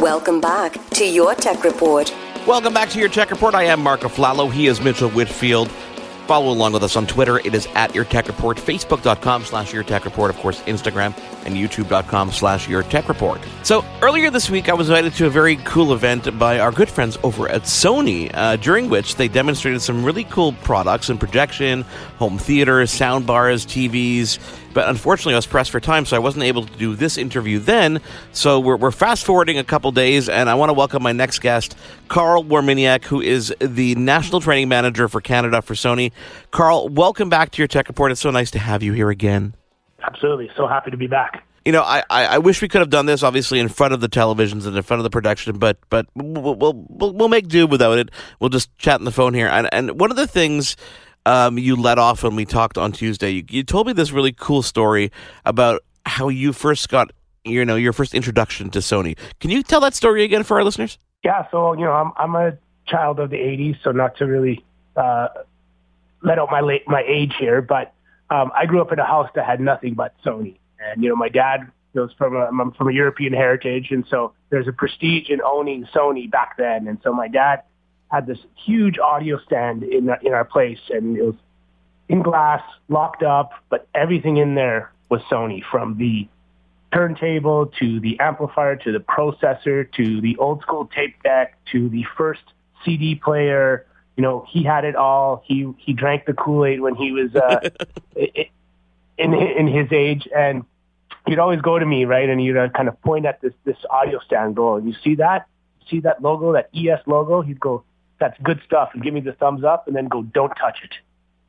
Welcome back to your Tech Report. Welcome back to your Tech Report. I am Mark Aflalo. He is Mitchell Whitfield. Follow along with us on Twitter. It is at Your Tech Report, Facebook.com slash Your Tech Report, of course, Instagram, and YouTube.com slash Your Tech Report. So earlier this week, I was invited to a very cool event by our good friends over at Sony, uh, during which they demonstrated some really cool products in projection, home theater, sound bars, TVs, but unfortunately, I was pressed for time, so I wasn't able to do this interview then. So we're, we're fast forwarding a couple days, and I want to welcome my next guest, Carl Warminiec, who is the National Training Manager for Canada for Sony. Carl, welcome back to your Tech Report. It's so nice to have you here again. Absolutely. So happy to be back. You know, I, I, I wish we could have done this obviously in front of the televisions and in front of the production, but but we'll we'll, we'll make do without it. We'll just chat on the phone here. And and one of the things um, you let off when we talked on Tuesday. You, you told me this really cool story about how you first got you know your first introduction to Sony. Can you tell that story again for our listeners? Yeah, so you know I'm I'm a child of the '80s, so not to really uh, let out my late my age here, but um, I grew up in a house that had nothing but Sony, and you know my dad was from a I'm from a European heritage, and so there's a prestige in owning Sony back then, and so my dad had this huge audio stand in in our place, and it was in glass, locked up, but everything in there was Sony, from the turntable to the amplifier to the processor to the old school tape deck to the first CD player. You know, he had it all. He he drank the Kool Aid when he was uh, in in his age, and he'd always go to me, right, and he'd uh, kind of point at this this audio stand, go, "You see that? See that logo? That ES logo?" He'd go, that's good stuff and give me the thumbs up and then go don't touch it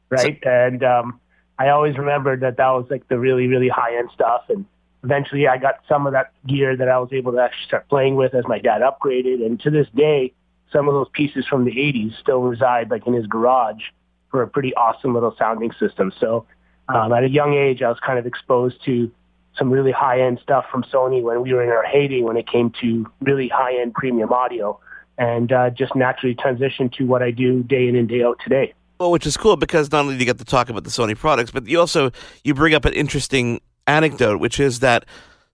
right and um i always remembered that that was like the really really high end stuff and eventually i got some of that gear that i was able to actually start playing with as my dad upgraded and to this day some of those pieces from the 80s still reside like in his garage for a pretty awesome little sounding system so um, at a young age i was kind of exposed to some really high end stuff from sony when we were in our heyday when it came to really high end premium audio and uh, just naturally transitioned to what I do day in and day out today. Well, which is cool because not only do you get to talk about the Sony products, but you also you bring up an interesting anecdote, which is that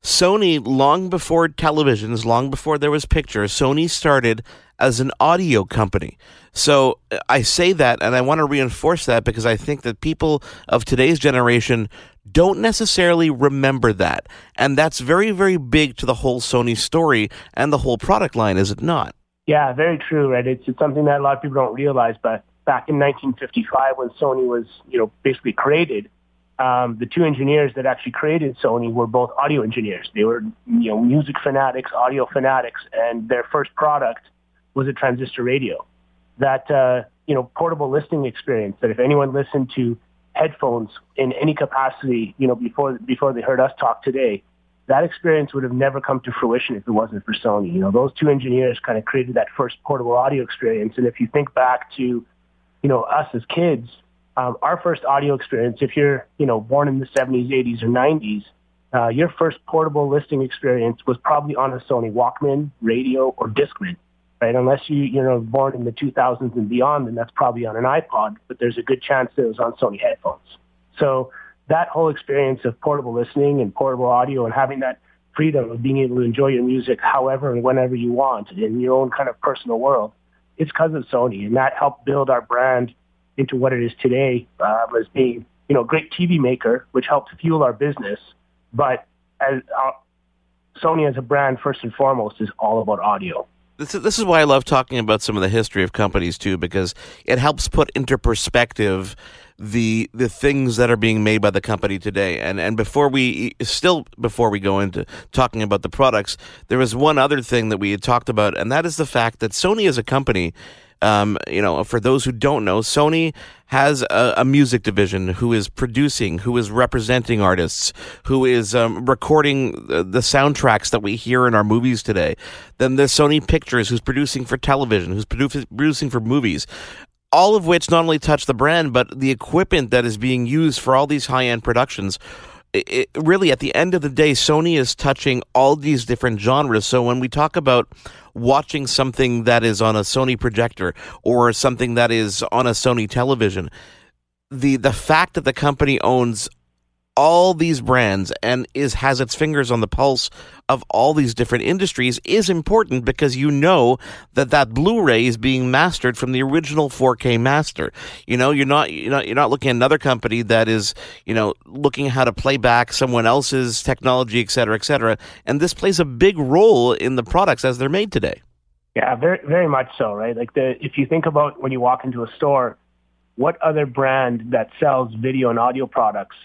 Sony, long before televisions, long before there was pictures, Sony started as an audio company. So uh, I say that and I want to reinforce that because I think that people of today's generation don't necessarily remember that. And that's very, very big to the whole Sony story and the whole product line, is it not? Yeah, very true, right? It's, it's something that a lot of people don't realize, but back in 1955 when Sony was, you know, basically created, um, the two engineers that actually created Sony were both audio engineers. They were, you know, music fanatics, audio fanatics, and their first product was a transistor radio. That, uh, you know, portable listening experience that if anyone listened to headphones in any capacity, you know, before, before they heard us talk today, that experience would have never come to fruition if it wasn't for Sony. You know, those two engineers kind of created that first portable audio experience. And if you think back to, you know, us as kids, um, our first audio experience, if you're, you know, born in the 70s, 80s, or 90s, uh, your first portable listening experience was probably on a Sony Walkman, radio, or Discman, right? Unless you, you know, born in the 2000s and beyond, then that's probably on an iPod, but there's a good chance that it was on Sony headphones. So that whole experience of portable listening and portable audio and having that freedom of being able to enjoy your music however and whenever you want in your own kind of personal world, it's because of Sony. And that helped build our brand into what it is today uh, as being, you know, a great TV maker, which helped fuel our business. But as uh, Sony as a brand, first and foremost, is all about audio. This is, this is why I love talking about some of the history of companies too, because it helps put into perspective the the things that are being made by the company today. And and before we still before we go into talking about the products, there was one other thing that we had talked about, and that is the fact that Sony as a company. Um, you know, for those who don't know, Sony has a, a, music division who is producing, who is representing artists, who is um, recording the, the, soundtracks that we hear in our movies today. Then there's Sony Pictures, who's producing for television, who's produ- producing for movies all of which not only touch the brand, but the equipment that is being used for all these high end productions. It, really, at the end of the day, Sony is touching all these different genres. So when we talk about watching something that is on a Sony projector or something that is on a Sony television, the the fact that the company owns all these brands and is has its fingers on the pulse of all these different industries is important because you know that that Blu-ray is being mastered from the original 4K master. You know, you're not you're not you're not looking at another company that is you know looking how to play back someone else's technology, et cetera, et cetera. And this plays a big role in the products as they're made today. Yeah, very very much so, right? Like the if you think about when you walk into a store, what other brand that sells video and audio products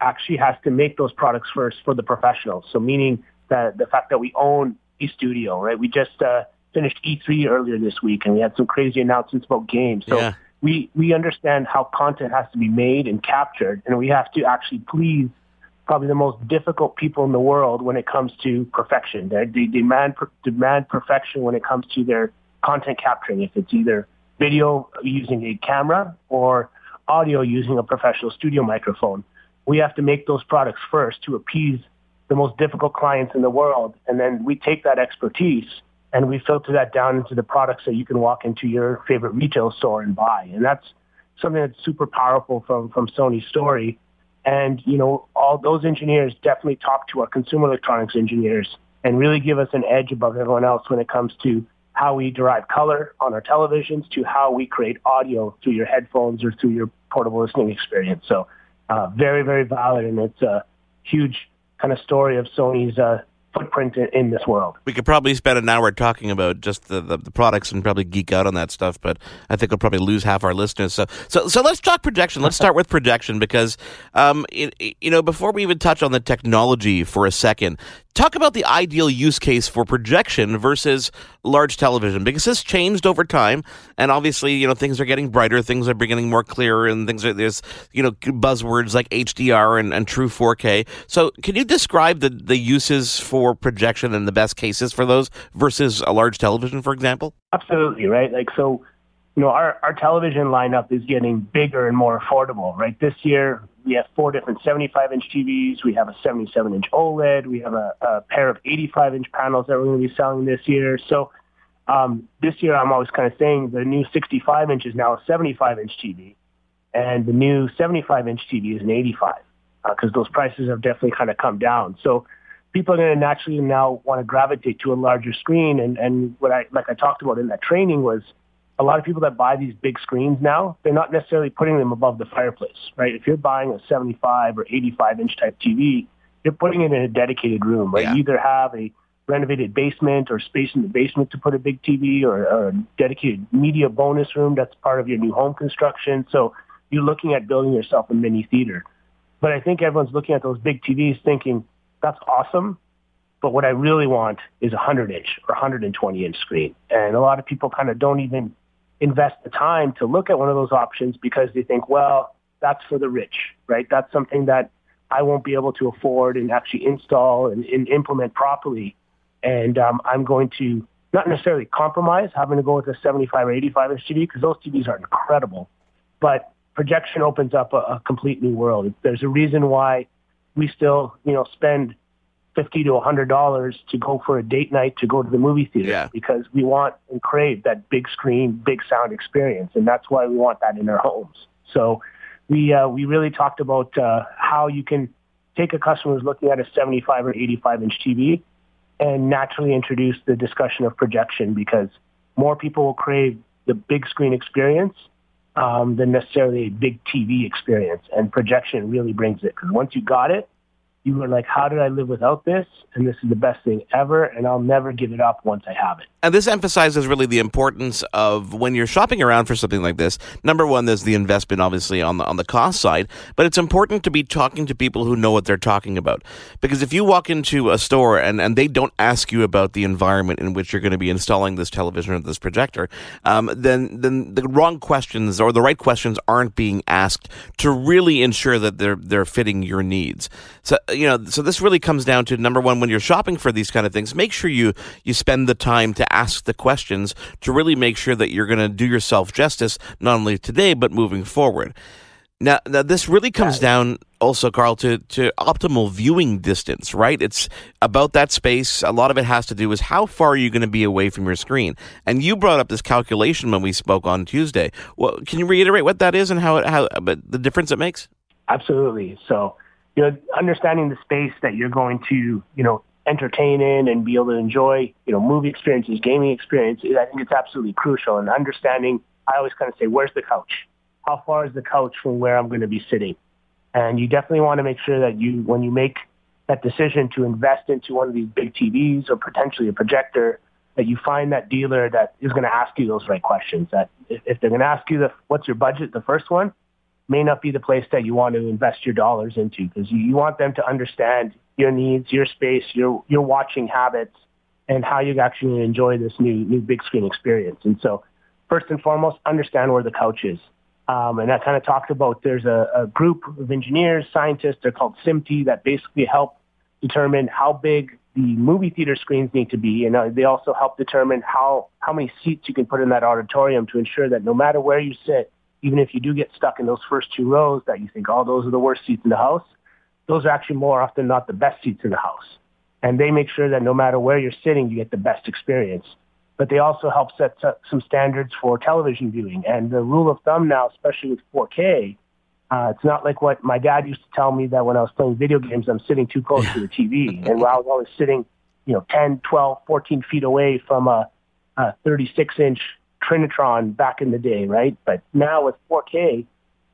actually has to make those products first for the professionals? So meaning that the fact that we own a studio, right? We just uh, finished E3 earlier this week, and we had some crazy announcements about games. So Yeah. we we understand how content has to be made and captured, and we have to actually please probably the most difficult people in the world when it comes to perfection. They, they demand per, demand perfection when it comes to their content capturing. If it's either video using a camera or audio using a professional studio microphone, we have to make those products first to appease the most difficult clients in the world, and then we take that expertise and we filter that down into the products that you can walk into your favorite retail store and buy. And that's something that's super powerful from from Sony's story. And, you know, all those engineers definitely talk to our consumer electronics engineers and really give us an edge above everyone else when it comes to how we derive color on our televisions to how we create audio through your headphones or through your portable listening experience. So uh, very, very valid. And it's a huge kind of story of Sony's uh, footprint in, in this world. We could probably spend an hour talking about just the, the, the products and probably geek out on that stuff, but I think we'll probably lose half our listeners. So, so, so let's talk projection. Let's start with projection because, um, it, you know, before we even touch on the technology for a second, talk about the ideal use case for projection versus large television because this changed over time, and obviously, you know, things are getting brighter, things are getting more clear, and things are there's you know buzzwords like HDR and, and true 4K. So, can you describe the the uses for projection and the best cases for those versus a large television, for example? Absolutely, right? Like, so, you know, our, our television lineup is getting bigger and more affordable, right? This year, we have four different 75-inch TVs. We have a 77-inch OLED. We have a, a pair of 85-inch panels that we're going to be selling this year. So um, this year, I'm always kind of saying the new 65-inch is now a 75-inch TV, and the new 75-inch TV is an 85 because those prices have definitely kind of come down. So people are going to naturally now want to gravitate to a larger screen. And, and what I, like I talked about in that training was a lot of people that buy these big screens now, they're not necessarily putting them above the fireplace, right? If you're buying a 75 or 85 inch type TV, you're putting it in a dedicated room, right? Yeah. You either have a renovated basement or space in the basement to put a big TV or, or a dedicated media bonus room that's part of your new home construction. So you're looking at building yourself a mini theater. But I think everyone's looking at those big TVs thinking, that's awesome. But what I really want is a 100 inch or 120 inch screen. And a lot of people kind of don't even invest the time to look at one of those options because they think, well, that's for the rich, right? That's something that I won't be able to afford and actually install and, and implement properly. And um, I'm going to not necessarily compromise having to go with a 75 or 85 inch TV because those TVs are incredible. But projection opens up a, a complete new world. There's a reason why we still, you know, spend fifty to a hundred dollars to go for a date night to go to the movie theater Yeah. because we want and crave that big screen, big sound experience, and that's why we want that in our homes. So we uh, we really talked about uh, how you can take a customer who's looking at a 75 or 85 inch TV and naturally introduce the discussion of projection because more people will crave the big screen experience um, than necessarily a big TV experience. And projection really brings it because once you got it, you were like, how did I live without this? And this is the best thing ever, and I'll never give it up once I have it. And this emphasizes really the importance of when you're shopping around for something like this. Number one, there's the investment, obviously, on the on the cost side, but it's important to be talking to people who know what they're talking about. Because if you walk into a store and, and they don't ask you about the environment in which you're going to be installing this television or this projector, um, then then the wrong questions or the right questions aren't being asked to really ensure that they're they're fitting your needs. So you know, so this really comes down to number one, when you're shopping for these kind of things, make sure you you spend the time to ask the questions to really make sure that you're going to do yourself justice, not only today but moving forward. Now, now this really comes down also, Carl, to, to optimal viewing distance, right? It's about that space. A lot of it has to do with how far are you going to be away from your screen. And you brought up this calculation when we spoke on Tuesday. Well, can you reiterate what that is and how it, how but the difference it makes? Absolutely. So you know, understanding the space that you're going to, you know, entertain in and be able to enjoy, you know, movie experiences, gaming experiences, I think it's absolutely crucial. And understanding, I always kind of say, where's the couch? How far is the couch from where I'm going to be sitting? And you definitely want to make sure that you, when you make that decision to invest into one of these big TVs or potentially a projector, that you find that dealer that is going to ask you those right questions. That if they're going to ask you the, what's your budget, the first one may not be the place that you want to invest your dollars into because you, want them to understand your needs, your space, your your watching habits, and how you actually enjoy this new new big screen experience. And so, first and foremost, understand where the couch is. Um, and I kind of talked about there's a, a group of engineers, scientists, they're called SMPTE, that basically help determine how big the movie theater screens need to be. And uh, they also help determine how, how many seats you can put in that auditorium to ensure that no matter where you sit, even if you do get stuck in those first two rows that you think, oh, those are the worst seats in the house, those are actually more often not the best seats in the house. And they make sure that no matter where you're sitting, you get the best experience. But they also help set some standards for television viewing. And the rule of thumb now, especially with 4K, uh, it's not like what my dad used to tell me that when I was playing video games, I'm sitting too close to the TV. And while I was always sitting, you know, 10, 12, 14 feet away from a, a 36 inch Trinitron back in the day, right? But now with 4K,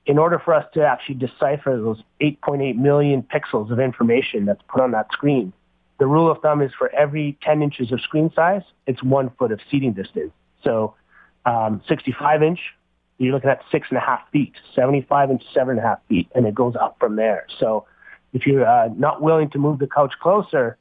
in order for us to actually decipher those 8.8 million pixels of information that's put on that screen, the rule of thumb is for every 10 inches of screen size, it's one foot of seating distance. So um, 65 inch, you're looking at six and a half feet, 75 inch, seven and a half feet, and it goes up from there. So if you're uh, not willing to move the couch closer,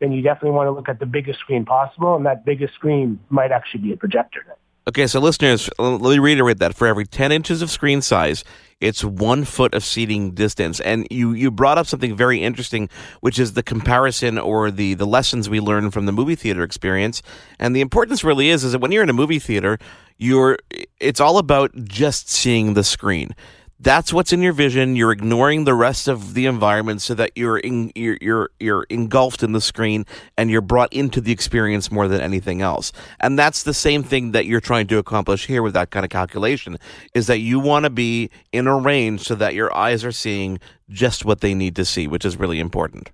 then you definitely want to look at the biggest screen possible, and that biggest screen might actually be a projector. Okay, so listeners, uh, let me reiterate that for every 10 inches of screen size, it's one foot of seating distance. And you, you brought up something very interesting, which is the comparison or the, the lessons we learn from the movie theater experience. And the importance really is, is that when you're in a movie theater, you're, it's all about just seeing the screen that's what's in your vision. You're ignoring the rest of the environment so that you're in, you're, you're you're engulfed in the screen and you're brought into the experience more than anything else. And that's the same thing that you're trying to accomplish here with that kind of calculation is that you want to be in a range so that your eyes are seeing just what they need to see, which is really important.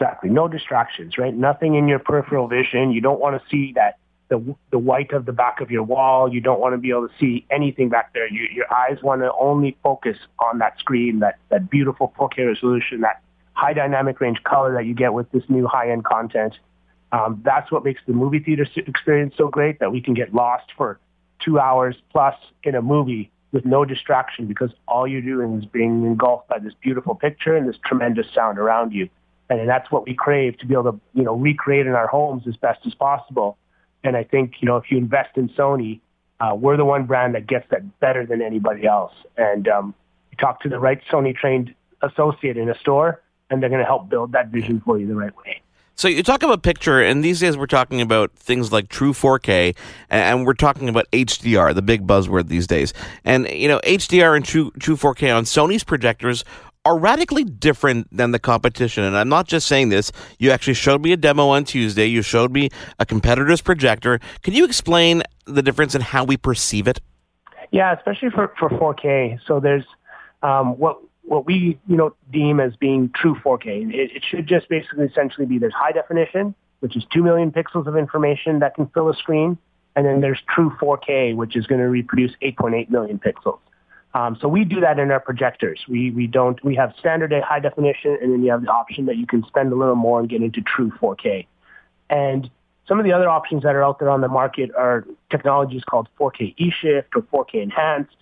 Exactly. No distractions, right? Nothing in your peripheral vision. You don't want to see that the the white of the back of your wall. You don't want to be able to see anything back there. You, your eyes want to only focus on that screen, that that beautiful 4K resolution, that high dynamic range color that you get with this new high end content. Um, that's what makes the movie theater experience so great that we can get lost for two hours plus in a movie with no distraction because all you're doing is being engulfed by this beautiful picture and this tremendous sound around you. And that's what we crave to be able to, you know, recreate in our homes as best as possible. And I think, you know, if you invest in Sony, uh, we're the one brand that gets that better than anybody else. And um, you talk to the right Sony trained associate in a store, and they're going to help build that vision for you the right way. So you talk about picture, and these days we're talking about things like true 4K, and we're talking about HDR, the big buzzword these days. And you know, HDR and true true 4K on Sony's projectors are radically different than the competition. And I'm not just saying this. You actually showed me a demo on Tuesday. You showed me a competitor's projector. Can you explain the difference in how we perceive it? Yeah, especially for, for 4K. So there's um, what what we you know deem as being true 4K. It, it should just basically essentially be there's high definition, which is two million pixels of information that can fill a screen, and then there's true 4K, which is going to reproduce 8.8 million pixels. Um, so we do that in our projectors. We, we don't, we have standard high definition and then you have the option that you can spend a little more and get into true 4K. And some of the other options that are out there on the market are technologies called 4K eShift or 4K enhanced,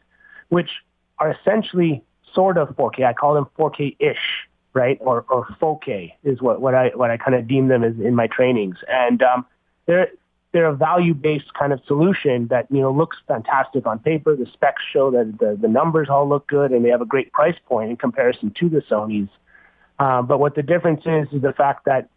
which are essentially sort of 4K. I call them 4K-ish, right? Or, or 4K is what, what I, what I kind of deem them as in my trainings. And, um, they're, they're a value-based kind of solution that you know looks fantastic on paper. The specs show that the, the numbers all look good, and they have a great price point in comparison to the Sony's. Uh, but what the difference is is the fact that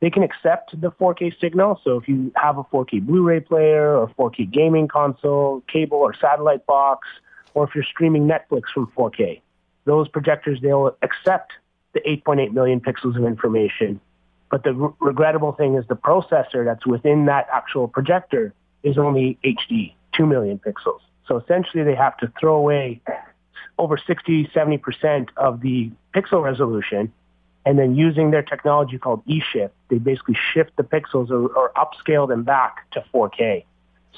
they can accept the 4K signal. So if you have a 4K Blu-ray player or 4K gaming console, cable or satellite box, or if you're streaming Netflix from 4K, those projectors they'll accept the 8.8 million pixels of information but the re- regrettable thing is the processor that's within that actual projector is only HD, 2 million pixels. So essentially they have to throw away over 60, 70% of the pixel resolution and then using their technology called eShift, they basically shift the pixels or, or upscale them back to 4K.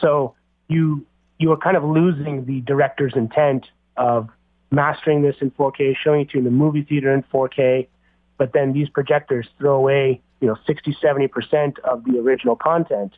So you you are kind of losing the director's intent of mastering this in 4K, showing it to you in the movie theater in 4K, but then these projectors throw away, you know, 60, 70% of the original content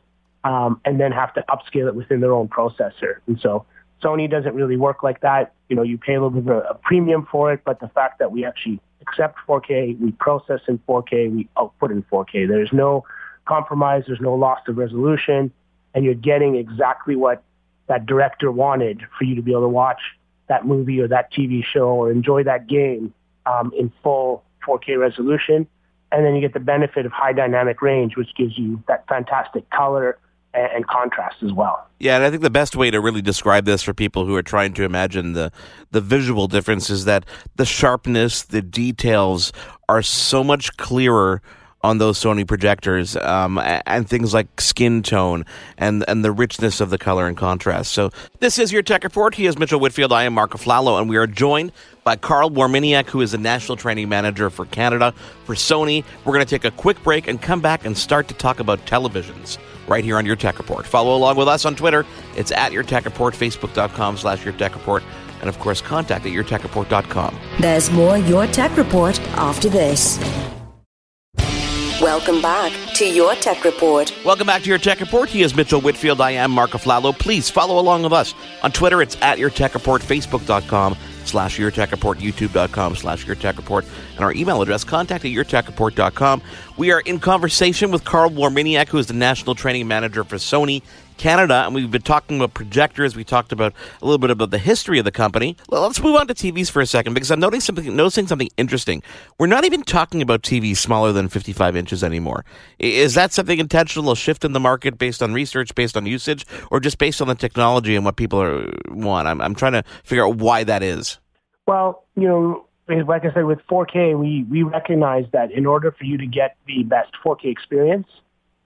um, and then have to upscale it within their own processor. And so Sony doesn't really work like that. You know, you pay a little bit of a premium for it, but the fact that we actually accept 4K, we process in 4K, we output in 4K. There's no compromise, there's no loss of resolution, and you're getting exactly what that director wanted for you to be able to watch that movie or that TV show or enjoy that game um, in full 4K resolution. And then you get the benefit of high dynamic range, which gives you that fantastic color and, and contrast as well. Yeah, and I think the best way to really describe this for people who are trying to imagine the the visual difference is that the sharpness, the details are so much clearer on those Sony projectors, um, and things like skin tone and and the richness of the color and contrast. So this is your tech report. He is Mitchell Whitfield. I am Mark Aflalo, and we are joined by Carl Warminiec, who is the national training manager for Canada for Sony. We're going to take a quick break and come back and start to talk about televisions right here on Your Tech Report. Follow along with us on Twitter. It's at Your Tech Report, Facebook.com slash Your Tech Report, and of course, contact at YourTechReport.com. There's more Your Tech Report after this. Welcome back to Your Tech Report. Welcome back to Your Tech Report. He is Mitchell Whitfield. I am Mark Aflalo. Please follow along with us. On Twitter, it's at Your Tech Report, Facebook.com slash Your Tech Report, YouTube.com slash Your Tech Report, and our email address, contact at YourTechReport.com. We are in conversation with Carl Warminiec, who is the National Training Manager for Sony Canada, and we've been talking about projectors. We talked about a little bit about the history of the company. Let's move on to TVs for a second because I'm noticing something, noticing something interesting. We're not even talking about TVs smaller than 55 inches anymore. Is that something intentional, a shift in the market based on research, based on usage, or just based on the technology and what people are, want? I'm, I'm trying to figure out why that is. Well, you know, like I said, with 4K, we, we recognize that in order for you to get the best 4K experience,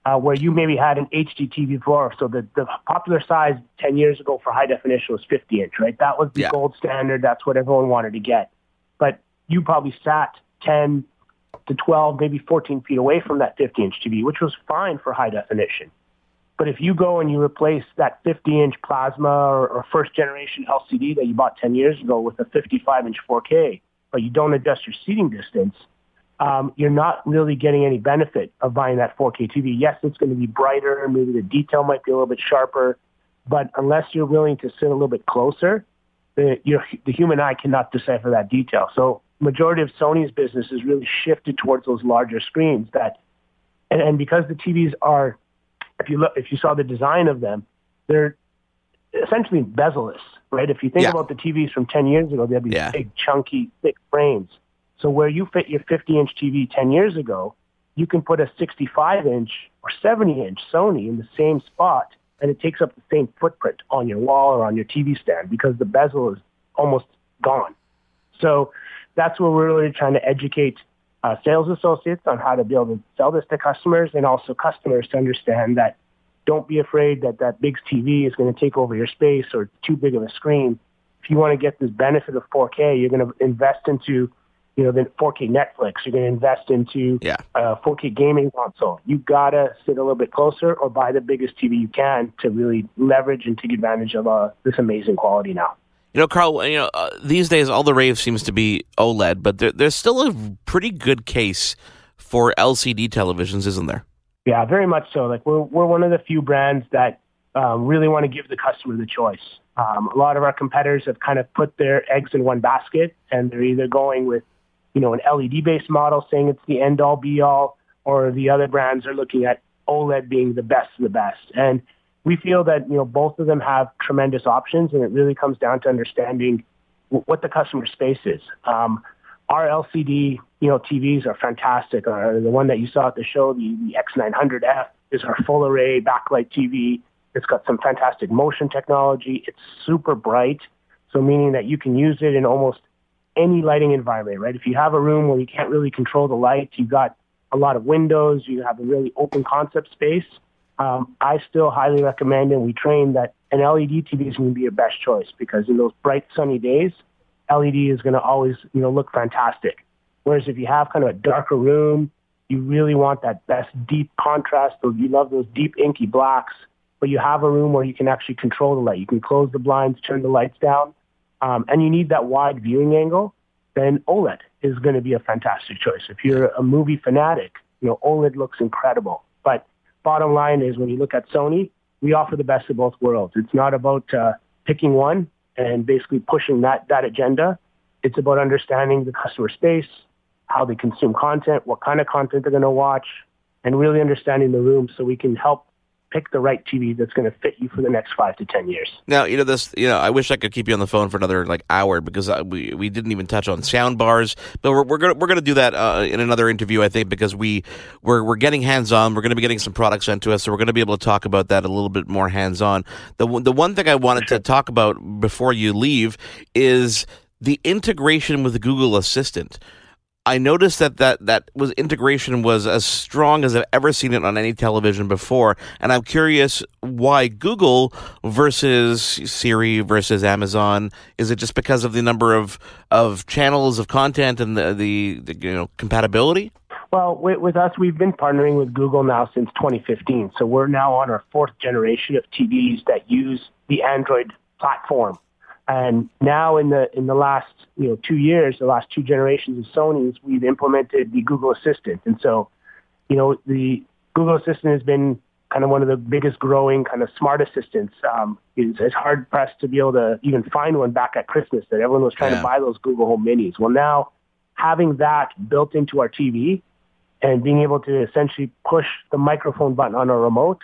uh, where you maybe had an HD TV before, so the, the popular size 10 years ago for high definition was 50 inch, right? That was the yeah. gold standard. That's what everyone wanted to get. But you probably sat 10 to 12, maybe 14 feet away from that 50 inch TV, which was fine for high definition. But if you go and you replace that 50 inch plasma or, or first generation LCD that you bought 10 years ago with a 55 inch 4K, but you don't adjust your seating distance, um, you're not really getting any benefit of buying that 4K TV. Yes, it's going to be brighter, maybe the detail might be a little bit sharper, but unless you're willing to sit a little bit closer, the, the human eye cannot decipher that detail. So majority of Sony's business is really shifted towards those larger screens that, and, and because the TVs are if you look, if you saw the design of them, they're essentially bezel-less, right? If you think yeah. about the TVs from 10 years ago, they had these yeah. big, chunky, thick frames. So where you fit your 50-inch TV 10 years ago, you can put a 65-inch or 70-inch Sony in the same spot, and it takes up the same footprint on your wall or on your TV stand because the bezel is almost gone. So that's where we're really trying to educate uh, sales associates on how to be able to sell this to customers and also customers to understand that don't be afraid that that big TV is going to take over your space or too big of a screen. If you want to get this benefit of 4K, you're going to invest into, you know, the 4K Netflix. You're going to invest into yeah. a 4K gaming console. You gotta sit a little bit closer or buy the biggest TV you can to really leverage and take advantage of uh, this amazing quality now. You know, Carl. You know, uh, these days all the rave seems to be OLED, but there, there's still a pretty good case for LCD televisions, isn't there? Yeah, very much so. Like we're we're one of the few brands that um, really want to give the customer the choice. Um, a lot of our competitors have kind of put their eggs in one basket, and they're either going with, you know, an LED-based model, saying it's the end-all, be-all, or the other brands are looking at OLED being the best of the best. And we feel that you know both of them have tremendous options, and it really comes down to understanding w- what the customer space is. Um, our LCD, you know, TVs are fantastic. Uh, the one that you saw at the show, the, the X900F, is our full array backlight TV. It's got some fantastic motion technology. It's super bright, so meaning that you can use it in almost any lighting environment, right? If you have a room where you can't really control the lights, you've got a lot of windows, you have a really open concept space, um, I still highly recommend and we train that an LED TV is going to be your best choice because in those bright sunny days, LED is going to always you know look fantastic. Whereas if you have kind of a darker room, you really want that best deep contrast. You love those deep inky blacks, but you have a room where you can actually control the light. You can close the blinds, turn the lights down, um, and you need that wide viewing angle. Then OLED is going to be a fantastic choice. If you're a movie fanatic, you know OLED looks incredible. But bottom line is, when you look at Sony, we offer the best of both worlds. It's not about uh, picking one and basically pushing that that agenda. It's about understanding the customer space, how they consume content, what kind of content they're going to watch, and really understanding the room so we can help pick the right TV that's going to fit you for the next five to ten years. Now, you know this. You know, I wish I could keep you on the phone for another like hour because uh, we we didn't even touch on sound bars, but we're, we're gonna we're gonna do that uh, in another interview, I think, because we we're we're getting hands on. We're going to be getting some products sent to us, so we're going to be able to talk about that a little bit more hands on. The the one thing I wanted to talk about before you leave is the integration with Google Assistant. I noticed that, that that was integration was as strong as I've ever seen it on any television before, and I'm curious why Google versus Siri versus Amazon. Is it just because of the number of of channels of content and the the, the you know compatibility? Well, with, with, us, we've been partnering with Google now since 2015, so we're now on our fourth generation of TVs that use the Android platform. And now in the in the last you know two years, the last two generations of Sony's, we've implemented the Google Assistant, and so you know the Google Assistant has been kind of one of the biggest growing kind of smart assistants. Um, it's, it's hard pressed to be able to even find one back at Christmas that everyone was trying yeah. to buy those Google Home Minis. Well, now having that built into our TV and being able to essentially push the microphone button on our remote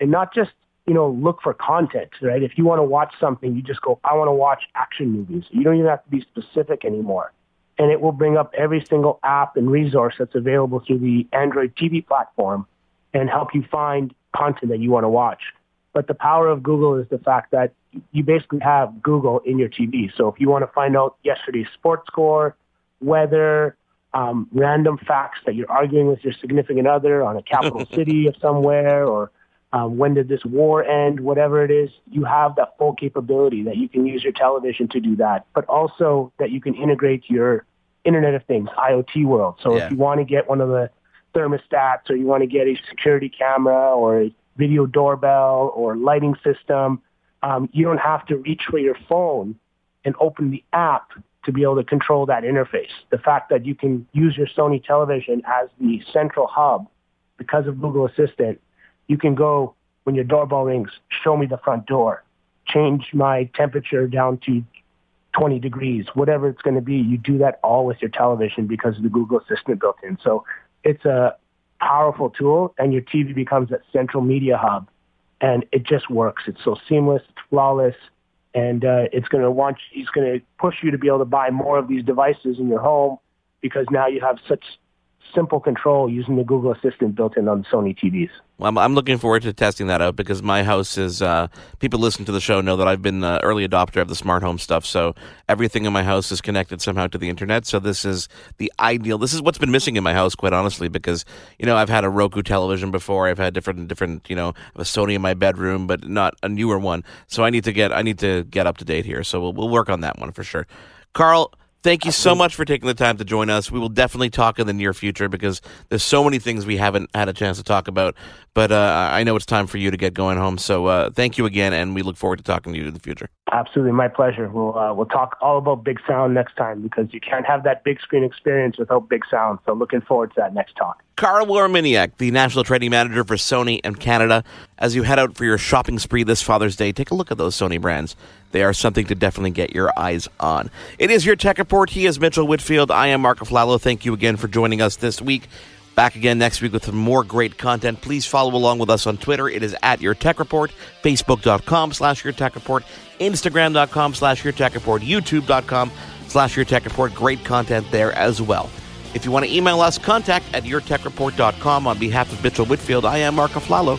and not just you know, look for content, right? If you want to watch something, you just go, I want to watch action movies. You don't even have to be specific anymore. And it will bring up every single app and resource that's available through the Android TV platform and help you find content that you want to watch. But the power of Google is the fact that you basically have Google in your TV. So if you want to find out yesterday's sports score, weather, um, random facts that you're arguing with your significant other on a capital city of somewhere or um, when did this war end, whatever it is, you have that full capability that you can use your television to do that, but also that you can integrate your Internet of Things, IoT world. So yeah. if you want to get one of the thermostats or you want to get a security camera or a video doorbell or lighting system, um, you don't have to reach for your phone and open the app to be able to control that interface. The fact that you can use your Sony television as the central hub because of Google Assistant you can go when your doorbell rings, show me the front door, change my temperature down to 20 degrees, whatever it's going to be. You do that all with your television because of the Google Assistant built in. So it's a powerful tool and your TV becomes that central media hub and it just works. It's so seamless, it's flawless, and uh, it's going to want, it's going to push you to be able to buy more of these devices in your home because now you have such simple control using the Google Assistant built in on Sony TVs. Well, I'm, I'm looking forward to testing that out because my house is. Uh, people listen to the show know that I've been an early adopter of the smart home stuff. So everything in my house is connected somehow to the internet. So this is the ideal. This is what's been missing in my house, quite honestly, because you know I've had a Roku television before. I've had different different you know a Sony in my bedroom, but not a newer one. So I need to get I need to get up to date here. So we'll we'll work on that one for sure. Carl, Thank you so much for taking the time to join us. We will definitely talk in the near future because there's so many things we haven't had a chance to talk about. But uh, I know it's time for you to get going home. So uh, thank you again, and we look forward to talking to you in the future. Absolutely, my pleasure. We'll uh, we'll talk all about big sound next time because you can't have that big screen experience without big sound. So looking forward to that next talk. Carl Warminiec, the national trading manager for Sony and Canada. As you head out for your shopping spree this Father's Day, take a look at those Sony brands. They are something to definitely get your eyes on. It is your tech report. He is Mitchell Whitfield. I am Mark Aflalo. Thank you again for joining us this week. Back again next week with some more great content. Please follow along with us on Twitter. It is at Your Tech Report, Facebook.com slash Your Tech Report, Instagram.com slash Your Tech Report, YouTube.com slash Your Tech Report. Great content there as well. If you want to email us, contact at yourtechreport.com. On behalf of Mitchell Whitfield, I am Mark Aflalo.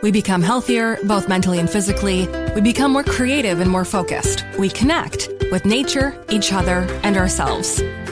We become healthier, both mentally and physically. We become more creative and more focused. We connect with nature, each other, and ourselves.